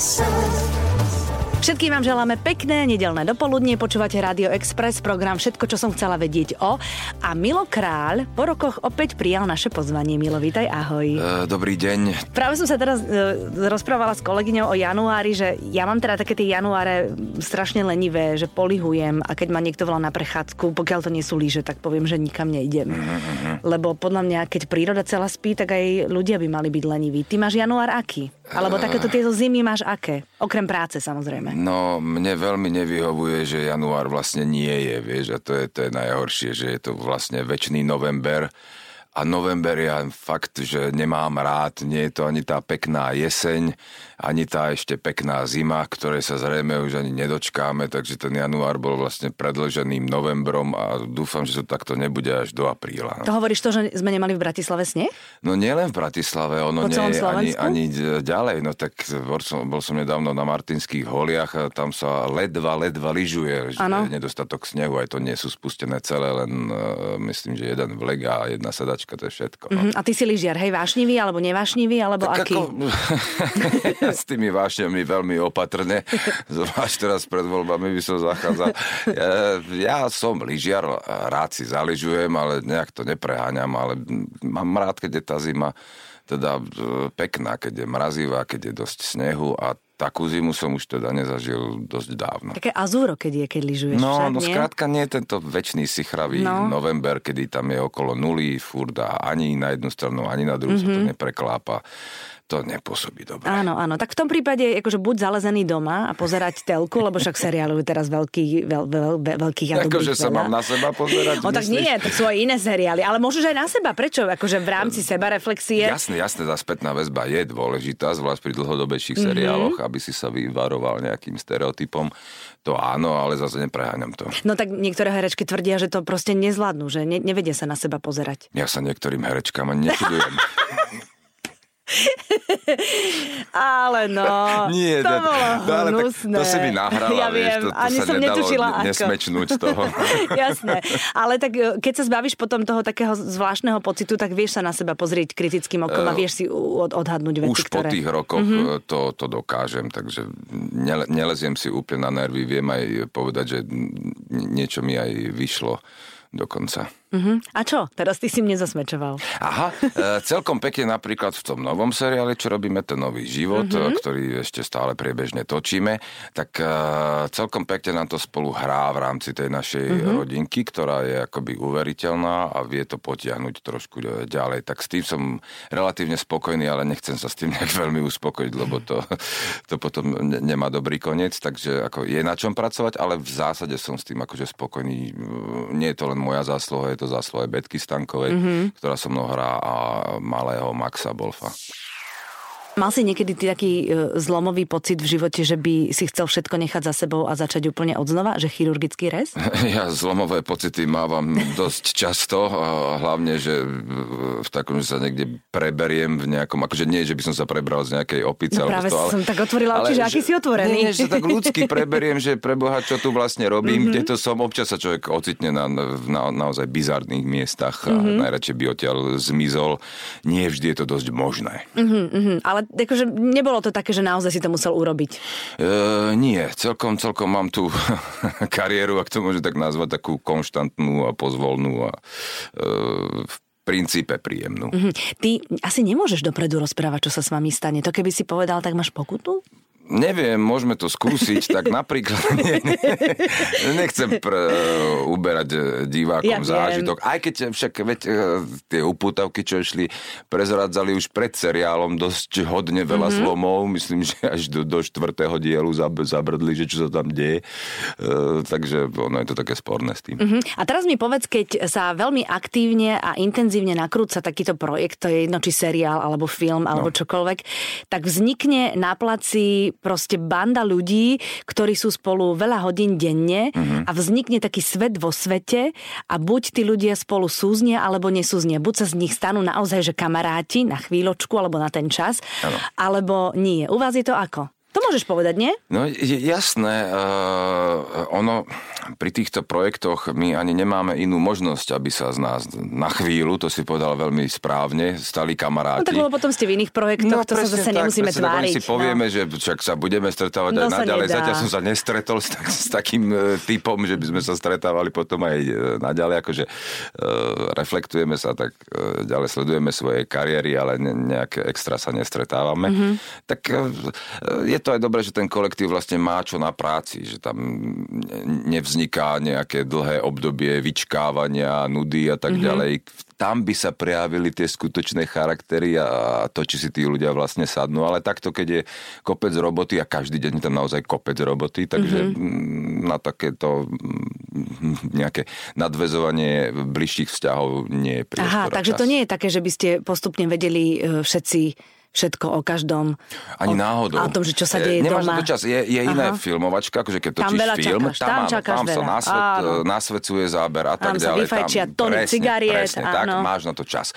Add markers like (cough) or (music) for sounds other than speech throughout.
So. Všetkým vám želáme pekné nedelné dopoludnie. Počúvate Radio Express, program Všetko, čo som chcela vedieť o. A Milo Kráľ po rokoch opäť prijal naše pozvanie. Milo, vítaj, ahoj. E, dobrý deň. Práve som sa teraz e, rozprávala s kolegyňou o januári, že ja mám teda také tie januáre strašne lenivé, že polihujem a keď ma niekto volá na prechádzku, pokiaľ to nie sú líže, tak poviem, že nikam neidem. Mm-hmm. Lebo podľa mňa, keď príroda celá spí, tak aj ľudia by mali byť leniví. Ty máš január aký? Alebo takéto tieto zimy máš aké? Okrem práce samozrejme. No, mne veľmi nevyhovuje, že január vlastne nie je, vieš, a to je, to je najhoršie, že je to vlastne väčší november a november ja fakt, že nemám rád, nie je to ani tá pekná jeseň, ani tá ešte pekná zima, ktoré sa zrejme už ani nedočkáme, takže ten január bol vlastne predlženým novembrom a dúfam, že to takto nebude až do apríla. No. To hovoríš to, že sme nemali v Bratislave sneh? No nielen v Bratislave, ono po nie je ani, ani ďalej, no tak bol som, bol som nedávno na Martinských holiach a tam sa ledva, ledva lyžuje, že nedostatok snehu, aj to nie sú spustené celé, len uh, myslím, že jeden vlek a jedna sedačka, to je všetko. No. Mhm, A ty si lyžiar, hej, vášnivý alebo nevášnivý, alebo aký? Ako, (laughs) s tými vášňami veľmi opatrne, zvlášť teraz pred voľbami by som zachádzal. Ja, ja som lyžiar, rád si zaližujem, ale nejak to nepreháňam, ale mám rád, keď je tá zima teda e, pekná, keď je mrazivá, keď je dosť snehu a takú zimu som už teda nezažil dosť dávno. Také azúro, keď je, keď lyžuješ No, však, no skrátka nie je tento väčší sichravý No. no. november, kedy tam je okolo nuly furt a ani na jednu stranu, ani na druhú mm-hmm. sa Mhm. to nepreklápa. To nepôsobí dobre. Áno, áno. Tak v tom prípade akože buď zalezený doma a pozerať telku, lebo však seriálujú teraz veľkých, veľ, veľ, veľ, veľkých a Akože sa mám na seba pozerať? No tak myslíš? nie, tak sú aj iné seriály, ale môžeš aj na seba. Prečo? Akože v rámci seba reflexie. Jasné, jasné, tá spätná väzba je dôležitá, zvlášť pri dlhodobejších Mhm. seriáloch, aby si sa vyvaroval nejakým stereotypom. To áno, ale zase nepreháňam to. No tak niektoré herečky tvrdia, že to proste nezvládnu, že ne, nevedia sa na seba pozerať. Ja sa niektorým herečkám ani nečudujem. (laughs) Ale no, Nie, to bolo no, ale tak hnusné. to si mi nahrala, ja vieš, viem, to- to ani sa som netušila ne- ako. nesmečnúť toho. (laughs) Jasné, ale tak e, keď sa zbavíš potom toho takého zvláštneho pocitu, tak vieš sa na seba pozrieť kritickým okom a vieš si od, odhadnúť veci, Už po ktoré... tých rokoch mm-hmm. to, to dokážem, takže nele, neleziem si úplne na nervy. Viem aj povedať, že niečo mi aj vyšlo dokonca. Uh-huh. A čo? Teraz ty si mne zasmečoval. Aha, e, celkom pekne napríklad v tom novom seriáli, čo robíme, ten nový život, mm-hmm. ktorý ešte stále priebežne točíme, tak e, celkom pekne nám to spolu hrá v rámci tej našej mm-hmm. rodinky, ktorá je akoby uveriteľná a vie to potiahnuť trošku e, ďalej. Tak s tým som relatívne spokojný, ale nechcem sa s tým nejak veľmi uspokojiť, lebo to, to potom ne- nemá dobrý koniec, takže ako je na čom pracovať, ale v zásade som s tým akože spokojný. Nie je to len moja zásluha, je to zásluha Betky Stankovej, mm-hmm. ktorá so mnou hrá a malého Maxa Bolfa. Mal si niekedy ty taký e, zlomový pocit v živote, že by si chcel všetko nechať za sebou a začať úplne od znova? Že chirurgický rez? (laughs) Ja zlomové pocity mávam dosť často, a hlavne, že v takom, že sa niekde preberiem v nejakom, akože nie, že by som sa prebral z nejakej opice. No práve toho, ale- som tak otvorila oči, že aký si otvorený. Nie, že sa tak ľudsky preberiem, že preboha, čo tu vlastne robím, Mhm. mm-hmm. kde to som, občas sa človek ocitne na, na naozaj bizarných miestach a Mhm. mm-hmm. najradšej by odtiaľ zmizol. Nie vždy je to dosť možné. Hm, ale akože nebolo to také, že naozaj si to musel urobiť. E, nie, celkom, celkom mám tú (laughs) kariéru, ak to môže tak nazvať, takú konštantnú a pozvolnú a e, v princípe príjemnú. Hm, Ty asi nemôžeš dopredu rozprávať, čo sa s vami stane. To keby si povedal, tak máš pokutu? Neviem, môžeme to skúsiť, tak (laughs) napríklad nie, nie, nechcem pr, uberať e, divákom Ja viem. zážitok. Aj keď však veď, tie upútavky, čo išli, prezradzali už pred seriálom dosť hodne veľa mm-hmm. zlomov. Myslím, že až do, do štvrtého dielu zab, zabrdli, že čo sa tam deje. E, takže ono je to také sporné s tým. Mhm. A teraz mi povedz, keď sa veľmi aktívne a intenzívne nakrúca takýto projekt, to je jedno či seriál, alebo film, alebo no. čokoľvek, tak vznikne na placi proste banda ľudí, ktorí sú spolu veľa hodín denne mm-hmm. a vznikne taký svet vo svete a buď tí ľudia spolu súznia, alebo nesúznia. Buď sa z nich stanú naozaj, že kamaráti na chvíľočku, alebo na ten čas, Áno. alebo nie. U vás je to ako? To môžeš povedať, nie? No jasné, uh, ono pri týchto projektoch my ani nemáme inú možnosť, aby sa z nás na chvíľu, to si povedal veľmi správne, stali kamaráti. No tak lebo potom ste v iných projektoch, no, to sa zase tak, nemusíme presne, tváriť. si povieme, no. že však sa budeme stretávať no, aj naďalej. Zatiaľ som sa nestretol s, tak, s takým uh, typom, že by sme sa stretávali potom aj uh, naďalej, akože uh, reflektujeme sa, tak uh, ďalej sledujeme svoje kariéry, ale ne, nejak extra sa nestretávame. Mm-hmm. Tak uh, je to aj dobré, že ten kolektív vlastne má čo na práci, že tam nevzniká nejaké dlhé obdobie vyčkávania, nudy a tak mm-hmm. ďalej. Tam by sa prejavili tie skutočné charaktery a to, či si tí ľudia vlastne sadnú. Ale takto, keď je kopec roboty a každý deň tam naozaj kopec roboty, takže mm-hmm. na takéto nejaké nadvezovanie bližších vzťahov nie je priestor. Aha, takže čas. to nie je také, že by ste postupne vedeli e, všetci všetko o každom. Ani o, náhodou. A o tom, že čo sa deje e, doma. to čas. Je, je iná filmovačka, akože keď točíš tam film, čakáš, tam, tam, áno, tam sa nasvet, nasvedcuje záber a tak tam ďalej. Sa vyfajčia tam tony cigariet. Presne, tak, máš na to čas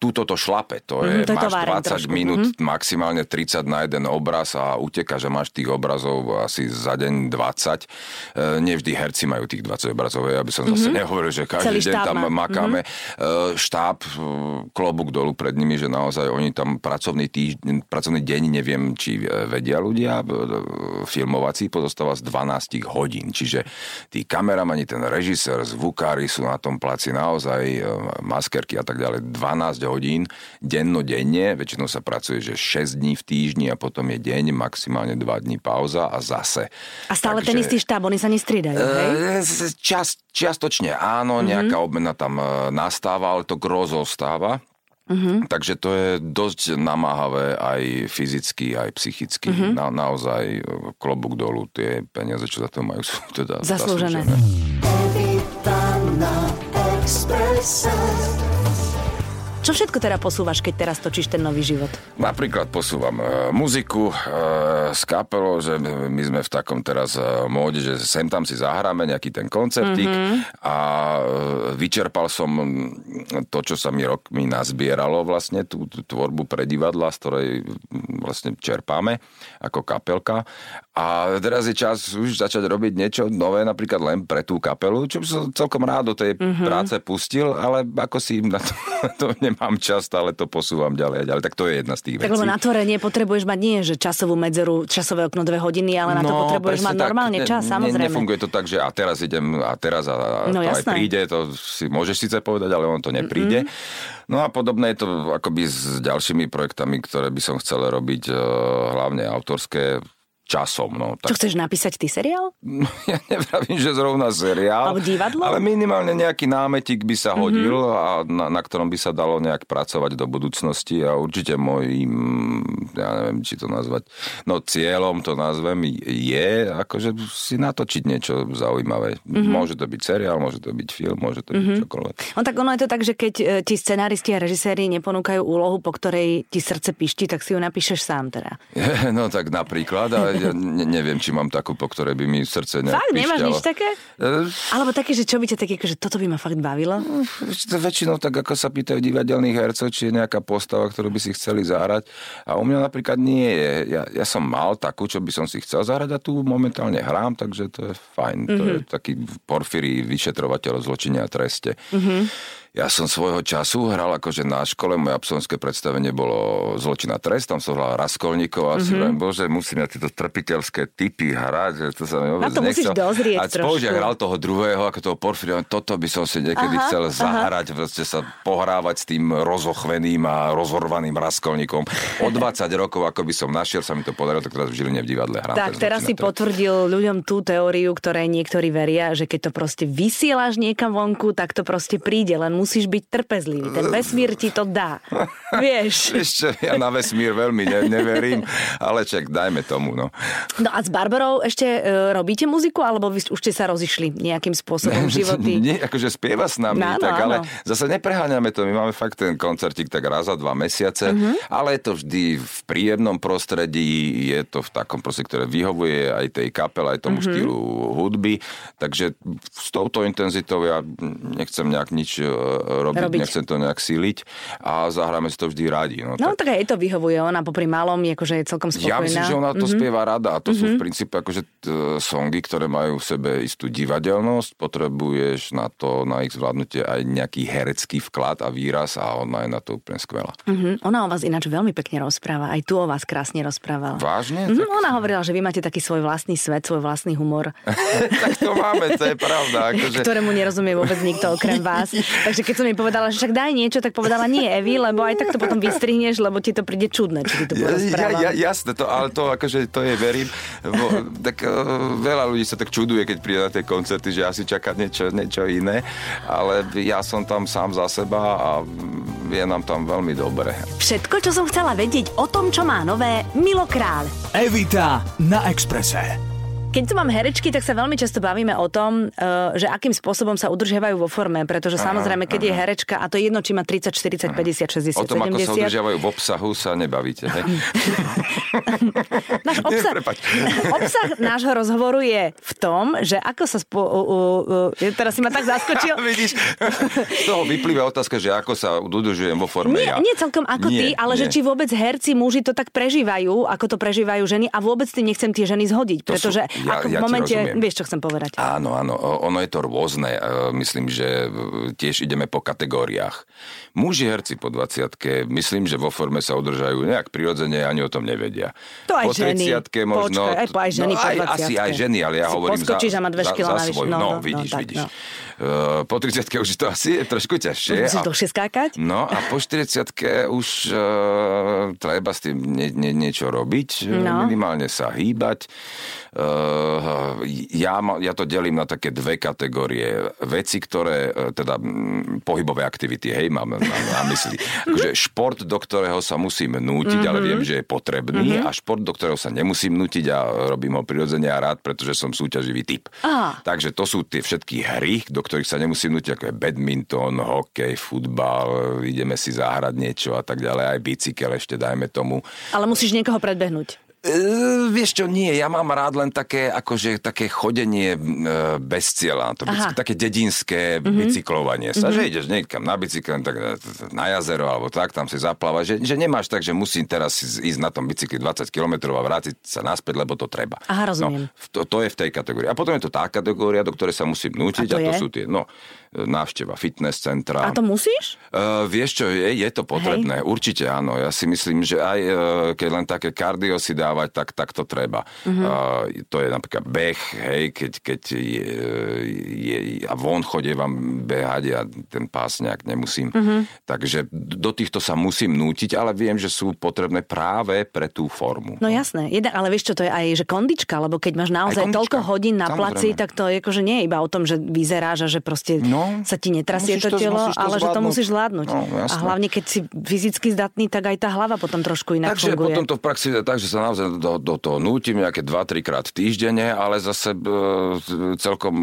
túto to šlape, to je, mm, máš 20 trošku. minút, mm-hmm. maximálne 30 na jeden obraz a uteka, že máš tých obrazov asi za deň 20. E, nevždy herci majú tých 20 obrazov, aby som mm-hmm. zase mhm. nehovoril, že každý Celý deň tam má. makáme. Mm-hmm. E, štáb, e, klobúk dolu pred nimi, že naozaj oni tam pracovný týždeň, pracovný deň, neviem, či vedia ľudia, e, filmovací pozostáva z 12 hodín, čiže tí kameramani, ten režisér, zvukári sú na tom placi naozaj, e, maskerky a tak ďalej, 12 hodín dennodenne, väčšinou sa pracuje, že 6 dní v týždni a potom je deň, maximálne 2 dní pauza a zase. A stále Takže, ten istý štáb, oni sa nestriedajú, hej? E, čas, čiastočne áno, mm-hmm. nejaká obmena tam e, nastáva, ale to gro zostáva. Mm-hmm. Takže to je dosť namáhavé aj fyzicky, aj psychicky. Mm-hmm. Na, naozaj e, klobúk dolu, tie peniaze, čo za to majú, (laughs) sú teda zaslúžené. zaslúžené. Čo všetko teda posúvaš, keď teraz točíš ten nový život? Napríklad posúvam e, muziku e, s kapelou, že my sme v takom teraz e, móde, že sem tam si zahráme nejaký ten koncertík mm-hmm. a e, vyčerpal som to, čo sa mi rokmi nazbieralo vlastne, tú, tú tvorbu pre divadla, z ktorej vlastne čerpáme ako kapelka a teraz je čas už začať robiť niečo nové, napríklad len pre tú kapelu, čo som celkom rád do tej mm-hmm. práce pustil, ale ako si na to, (laughs) to nemám čas, ale to posúvam ďalej a ďalej. Tak to je jedna z tých tak vecí. Tak na tvorenie potrebuješ mať nie, že časovú medzeru, časové okno dve hodiny, ale na to no, potrebuješ mať tak, normálne čas, ne, samozrejme. Nefunguje to tak, že a teraz idem a teraz a no, to jasné. aj príde, to si môžeš síce povedať, ale on to nepríde. Mm-hmm. No a podobné je to akoby s ďalšími projektami, ktoré by som chcel robiť, eh, hlavne autorské časom. No, tak... Čo chceš napísať ty seriál? (laughs) ja nevravím, že zrovna seriál. Alebo divadlo? Ale minimálne nejaký námetik by sa hodil mm-hmm. a na, na ktorom by sa dalo nejak pracovať do budúcnosti a určite môjim, ja neviem, či to nazvať, no cieľom to nazvem je akože si natočiť niečo zaujímavé. Mm-hmm. Môže to byť seriál, môže to byť film, môže to byť mm-hmm. čokoľvek. No tak ono je to tak, že keď e, ti scenáristi a režiséri neponúkajú úlohu, po ktorej ti srdce pišti, tak si ju napíšeš sám teda. (laughs) no tak napríklad, ale (laughs) ja ne, neviem, či mám takú, po ktorej by mi srdce nejak Fakt, nemáš nič také? Uh, Alebo také, že čo by ťa také, že toto by ma fakt bavilo? Uh, väčšinou tak, ako sa pýtajú divadelných hercov, či je nejaká postava, ktorú by si chceli zahrať. A u mňa napríklad nie je. Ja, ja som mal takú, čo by som si chcel zahrať a tu momentálne hrám, takže to je fajn. Mm-hmm. To je mhm. taký porfíry vyšetrovateľ zločine a treste. Mm-hmm. Ja som svojho času hral akože na škole, moje absolventské predstavenie bolo Zločina trest, tam som hral Raskolníkov a mm-hmm. si hovorím, bože, musím na tieto trpiteľské typy hrať, že to sa mi vôbec to nechcel. dozrieť A spolužiak hral toho druhého, ako toho Porfíria, toto by som si niekedy aha, chcel aha. zahrať, proste sa pohrávať s tým rozochveným a rozhorvaným Raskolníkom. O 20 rokov, ako by som našiel, sa mi to podarilo, tak teraz v Žiline v divadle hrám. Tak teraz si potvrdil ľuďom tú teóriu, ktorej niektorí veria, že keď to proste vysielaš niekam vonku, tak to proste príde, len musíš byť trpezlivý. Ten vesmír ti to dá. (laughs) Vieš. Ešte ja na vesmír veľmi ne, neverím, ale čak, dajme tomu. No. no a s Barbarou ešte e, robíte muziku, alebo vy už ste sa rozišli nejakým spôsobom v (laughs) životy? Nie, akože spieva s nami, no, tak, ale zase nepreháňame to. My máme fakt ten koncertik tak raz za dva mesiace, uh-huh. ale je to vždy v príjemnom prostredí, je to v takom proste, ktoré vyhovuje aj tej kapele, aj tomu uh-huh. štýlu hudby, takže s touto intenzitou ja nechcem nejak nič robiť, robiť. nechcem to nejak síliť a zahráme si to vždy radi. No, no tak... tak aj to vyhovuje, ona popri malom akože je celkom spokojná. Ja myslím, že ona to mm-hmm. spieva rada a to mm-hmm. sú v mhm. princípe akože t- songy, ktoré majú v sebe istú divadelnosť, potrebuješ na to, na ich zvládnutie aj nejaký herecký vklad a výraz a ona je na to úplne skvelá. Mm-hmm. Ona o vás ináč veľmi pekne rozpráva, aj tu o vás krásne rozprávala. Vážne? Mm-hmm. Tak... Ona hovorila, že vy máte taký svoj vlastný svet, svoj vlastný humor. (laughs) tak to máme, to je pravda. (laughs) Akože... Ktorému nerozumie vôbec nikto okrem vás. (laughs) Takže keď som jej povedala, že však daj niečo, tak povedala nie Evi, lebo aj tak to potom vystrihneš, lebo ti to príde čudné, či to ja, ja, jasné, to, ale to akože to je verím. Bo, tak uh, veľa ľudí sa tak čuduje, keď príde na tie koncerty, že asi čaká niečo, niečo iné, ale ja som tam sám za seba a je nám tam veľmi dobre. Všetko, čo som chcela vedieť o tom, čo má nové Milo Král. Evita na Exprese. Keď tu mám herečky, tak sa veľmi často bavíme o tom, eh, že akým spôsobom sa udržiavajú vo forme, pretože aha, samozrejme, keď aha. je herečka, a to je jedno, či má 30, 40, 50, 60, 70. O tom, 70. ako sa udržiavajú v obsahu, sa nebavíte. Hej? (laughs) Náš obsah, (laughs) obsah nášho rozhovoru je v tom, že ako sa spo... Uh, uh, teraz si ma tak zaskočil. (laughs) Vidíš, z toho vyplýva otázka, že ako sa udržujem vo forme nie, ja. Nie celkom ako nie, ty, ale nie. že či vôbec herci, muži to tak prežívajú, ako to prežívajú ženy a vôbec tým nechcem tie ženy zhodiť, to pretože sú ja, ako v ja momente, vieš, čo chcem povedať. Áno, áno, ono je to rôzne. E, myslím, že tiež ideme po kategóriách. Muži herci po 20 myslím, že vo forme sa udržajú nejak prirodzene, ani o tom nevedia. To aj po ženy. možno... Počkaj, aj, aj ženy no, po 20 asi aj ženy, ale ja si hovorím za, a má dve za, za svoju. No, no, no, vidíš, no, tak, vidíš. No. Uh, po 30 už to asi je trošku ťažšie. Musíš dlhšie skákať? No a po 40 už uh, treba s tým nie, nie, niečo robiť, no. minimálne sa hýbať. Uh, ja, ja to delím na také dve kategórie. Veci, ktoré, uh, teda m, pohybové aktivity, hej, mám na, na mysli. Akože šport, do ktorého sa musím nútiť, mm-hmm. ale mhm. viem, že je potrebný mm-hmm. a šport, do ktorého sa nemusím nútiť a robím ho prirodzene a rád, pretože som súťaživý typ. Ah. Takže to sú tie všetky hry, do ktorých sa nemusím nútiť, ako je badminton, hokej, futbal, ideme si zahrať niečo a tak ďalej, aj bicykel ešte dajme tomu. Ale musíš niekoho predbehnúť. Uh, vieš čo, nie, ja mám rád len také, akože, také chodenie uh, bez cieľa, to bicyk, také dedinské mm-hmm. bicyklovanie sa, mm-hmm. že ideš niekam na bicykle, tak e, na jazero alebo tak, tam si zapláva, že, že nemáš tak, že musím teraz ísť na tom bicykli 20 km a vrátiť sa naspäť, lebo to treba. Aha, rozumiem. No, to, to je v tej kategórii. A potom je to tá kategória, do ktorej sa musím nútiť a to, a to sú tie, no, návšteva fitness centra. A to musíš? Uh, vieš čo, je, je to potrebné, Hej. určite áno. Ja si myslím, že aj uh, keď len také kardio si dávať, tak, tak to treba. Uh-huh. Uh, to je napríklad beh, hej, keď, keď je, je, a von chodie vám behať, ja ten pás nejak nemusím. Uh-huh. Takže do týchto sa musím nútiť, ale viem, že sú potrebné práve pre tú formu. No jasné, Jedna, ale vieš čo, to je aj že kondička, lebo keď máš naozaj toľko hodín na Samozrejme. placi, tak to je akože nie je iba o tom, že vyzeráš a že proste no, no, sa ti netrasie to, telo, to ale že to musíš zvládnuť. No, a hlavne, keď si fyzicky zdatný, tak aj tá hlava potom trošku inak Takže funguje. potom to v praxi je tak, že sa naozaj do, do toho nútim nejaké 2-3 krát týždenne, ale zase e, celkom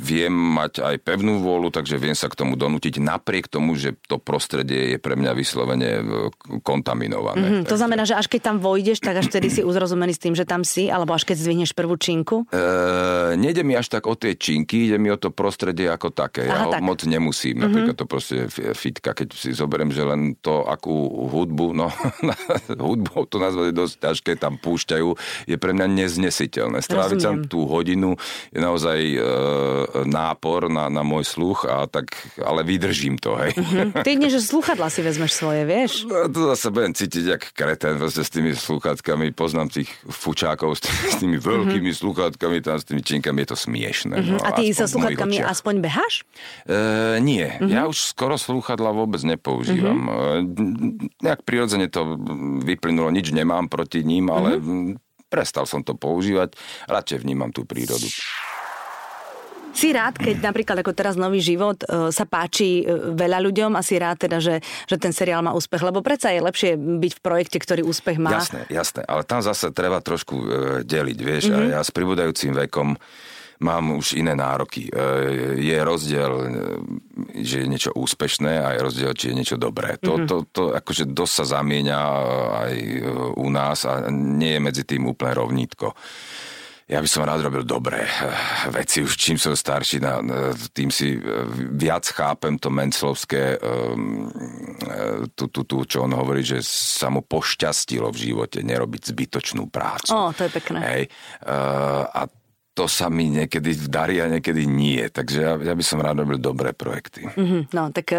viem mať aj pevnú vôľu, takže viem sa k tomu donútiť napriek tomu, že to prostredie je pre mňa vyslovene e, kontaminované. Mm-hmm, to znamená, že až keď tam vojdeš, tak až vtedy si uzrozumený s tým, že tam si, alebo až keď zdvihneš prvú činku? E, nejde mi až tak o tie činky, ide mi o to prostredie ako tak také. Ja Aha, tak. moc nemusím. Mm-hmm. Napríklad to proste fitka, keď si zoberiem, že len to, akú hudbu, no (laughs) hudbou to nazvať je dosť ťažké, tam púšťajú, je pre mňa neznesiteľné. Stráviť tam tú hodinu je naozaj e, nápor na, na môj sluch, a tak, ale vydržím to, hej. Mm-hmm. (laughs) Ty ideš, že sluchadla si vezmeš svoje, vieš? No, to zase budem cítiť jak kreten proste s tými sluchatkami. Poznám tých fučákov s tými, s tými veľkými mm-hmm. sluchatkami, tam s tými činkami, je to smiešne. Mm-hmm. No, a ty so sluchatkami aspoň beháš? E, nie, mm-hmm. ja už skoro slúchadla vôbec nepoužívam. Mm-hmm. Nejak prirodzene to vyplynulo, nič nemám proti ním, ale mm-hmm. prestal som to používať. Radšej vnímam tú prírodu. Si rád, keď napríklad ako teraz Nový život e, sa páči e, veľa ľuďom a si rád teda, že, že ten seriál má úspech, lebo predsa je lepšie byť v projekte, ktorý úspech má. Jasné, jasné, ale tam zase treba trošku deliť, vieš, mm-hmm. a ja s pribúdajúcim vekom mám už iné nároky. E, je rozdiel, e, že je niečo úspešné a je rozdiel, či je niečo dobré. To, mm-hmm. to, to akože dosť sa zamieňa aj u nás a nie je medzi tým úplne rovnítko. Ja by som rád robil dobré veci, už čím som starší, na, tým si viac chápem to Menclovské, um, tu, tu, tu, čo on hovorí, že sa mu pošťastilo v živote nerobiť zbytočnú prácu. Ó, to je pekné. Hej. A to sa mi niekedy darí a niekedy nie. Takže ja, ja by som rád robil dobré projekty. Mm-hmm, no, tak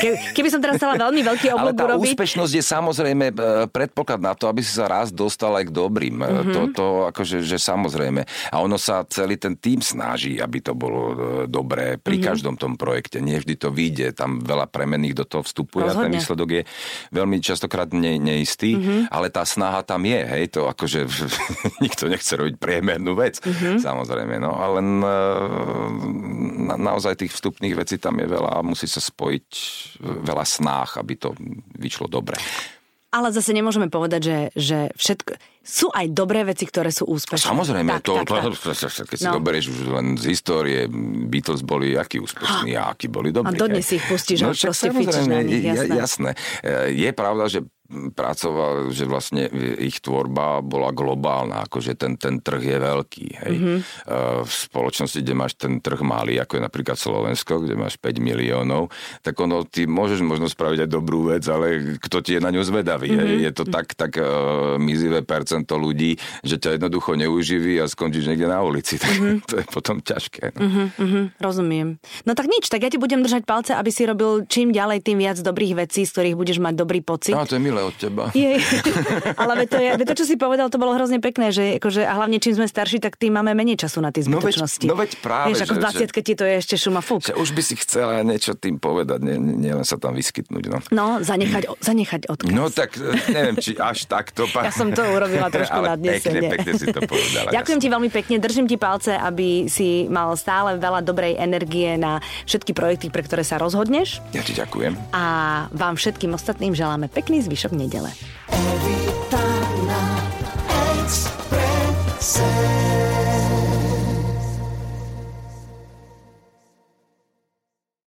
ke, keby som teraz chcela veľmi veľký obľúb Ale tá úspešnosť je samozrejme e, predpoklad na to, aby si sa raz dostal aj k dobrým. Mm-hmm. To, to akože, že samozrejme. A ono sa celý ten tým snaží, aby to bolo dobré pri mm-hmm. každom tom projekte. Nie vždy to vyjde, tam veľa premenných do toho vstupuje Rozhodne. a ten výsledok je veľmi častokrát ne, neistý, mm-hmm. ale tá snaha tam je. Hej, to akože (laughs) nikto nechce robiť priemernú vec. Mm-hmm mm-hmm. samozrejme. No, ale na, na, naozaj tých vstupných vecí tam je veľa a musí sa spojiť veľa snách, aby to vyšlo dobre. Ale zase nemôžeme povedať, že, že všetko... Sú aj dobré veci, ktoré sú úspešné. Samozrejme, tak, to, tak, tak. (laughs) keď si no. doberieš už len z histórie, Beatles boli akí úspešní (gasps) a akí boli dobrí. A dodnes si ich pustíš no, a proste fičíš na nich, jasné. jasné. Je pravda, že pracoval, že vlastne ich tvorba bola globálna, akože ten, ten trh je veľký. Hej. Mm-hmm. V spoločnosti, kde máš ten trh malý, ako je napríklad Slovensko, kde máš 5 miliónov, tak ono, ty môžeš možno spraviť aj dobrú vec, ale kto ti je na ňu zvedavý. Mm-hmm. Hej. Je to tak, tak uh, mizivé percento ľudí, že ťa jednoducho neuživí a skončíš niekde na ulici. Tak mm-hmm. (laughs) to je potom ťažké. No. Mm-hmm, rozumiem. No tak nič, tak ja ti budem držať palce, aby si robil čím ďalej, tým viac dobrých vecí, z ktorých budeš mať dobrý pocit. No, to je milé od teba. Je, ale to, je, to, čo si povedal, to bolo hrozne pekné, že akože, a hlavne čím sme starší, tak tým máme menej času na tie zbytočnosti. No veď, no veď práve. Vieš, ako že, 20 ti to je ešte šuma. Že už by si chcela niečo tým povedať, nielen nie, nie sa tam vyskytnúť. No, no zanechať, zanechať odkaz. No tak e, neviem, či až takto. Pa... Ja som to urobila (laughs) trošku ale nadnesenie. Pekne, pekne si to povedala. Ďakujem ti veľmi pekne, držím ti palce, aby si mal stále veľa dobrej energie na všetky projekty, pre ktoré sa rozhodneš. Ja ti ďakujem. A vám všetkým ostatným želáme pekný zvyšok дальше мне дело.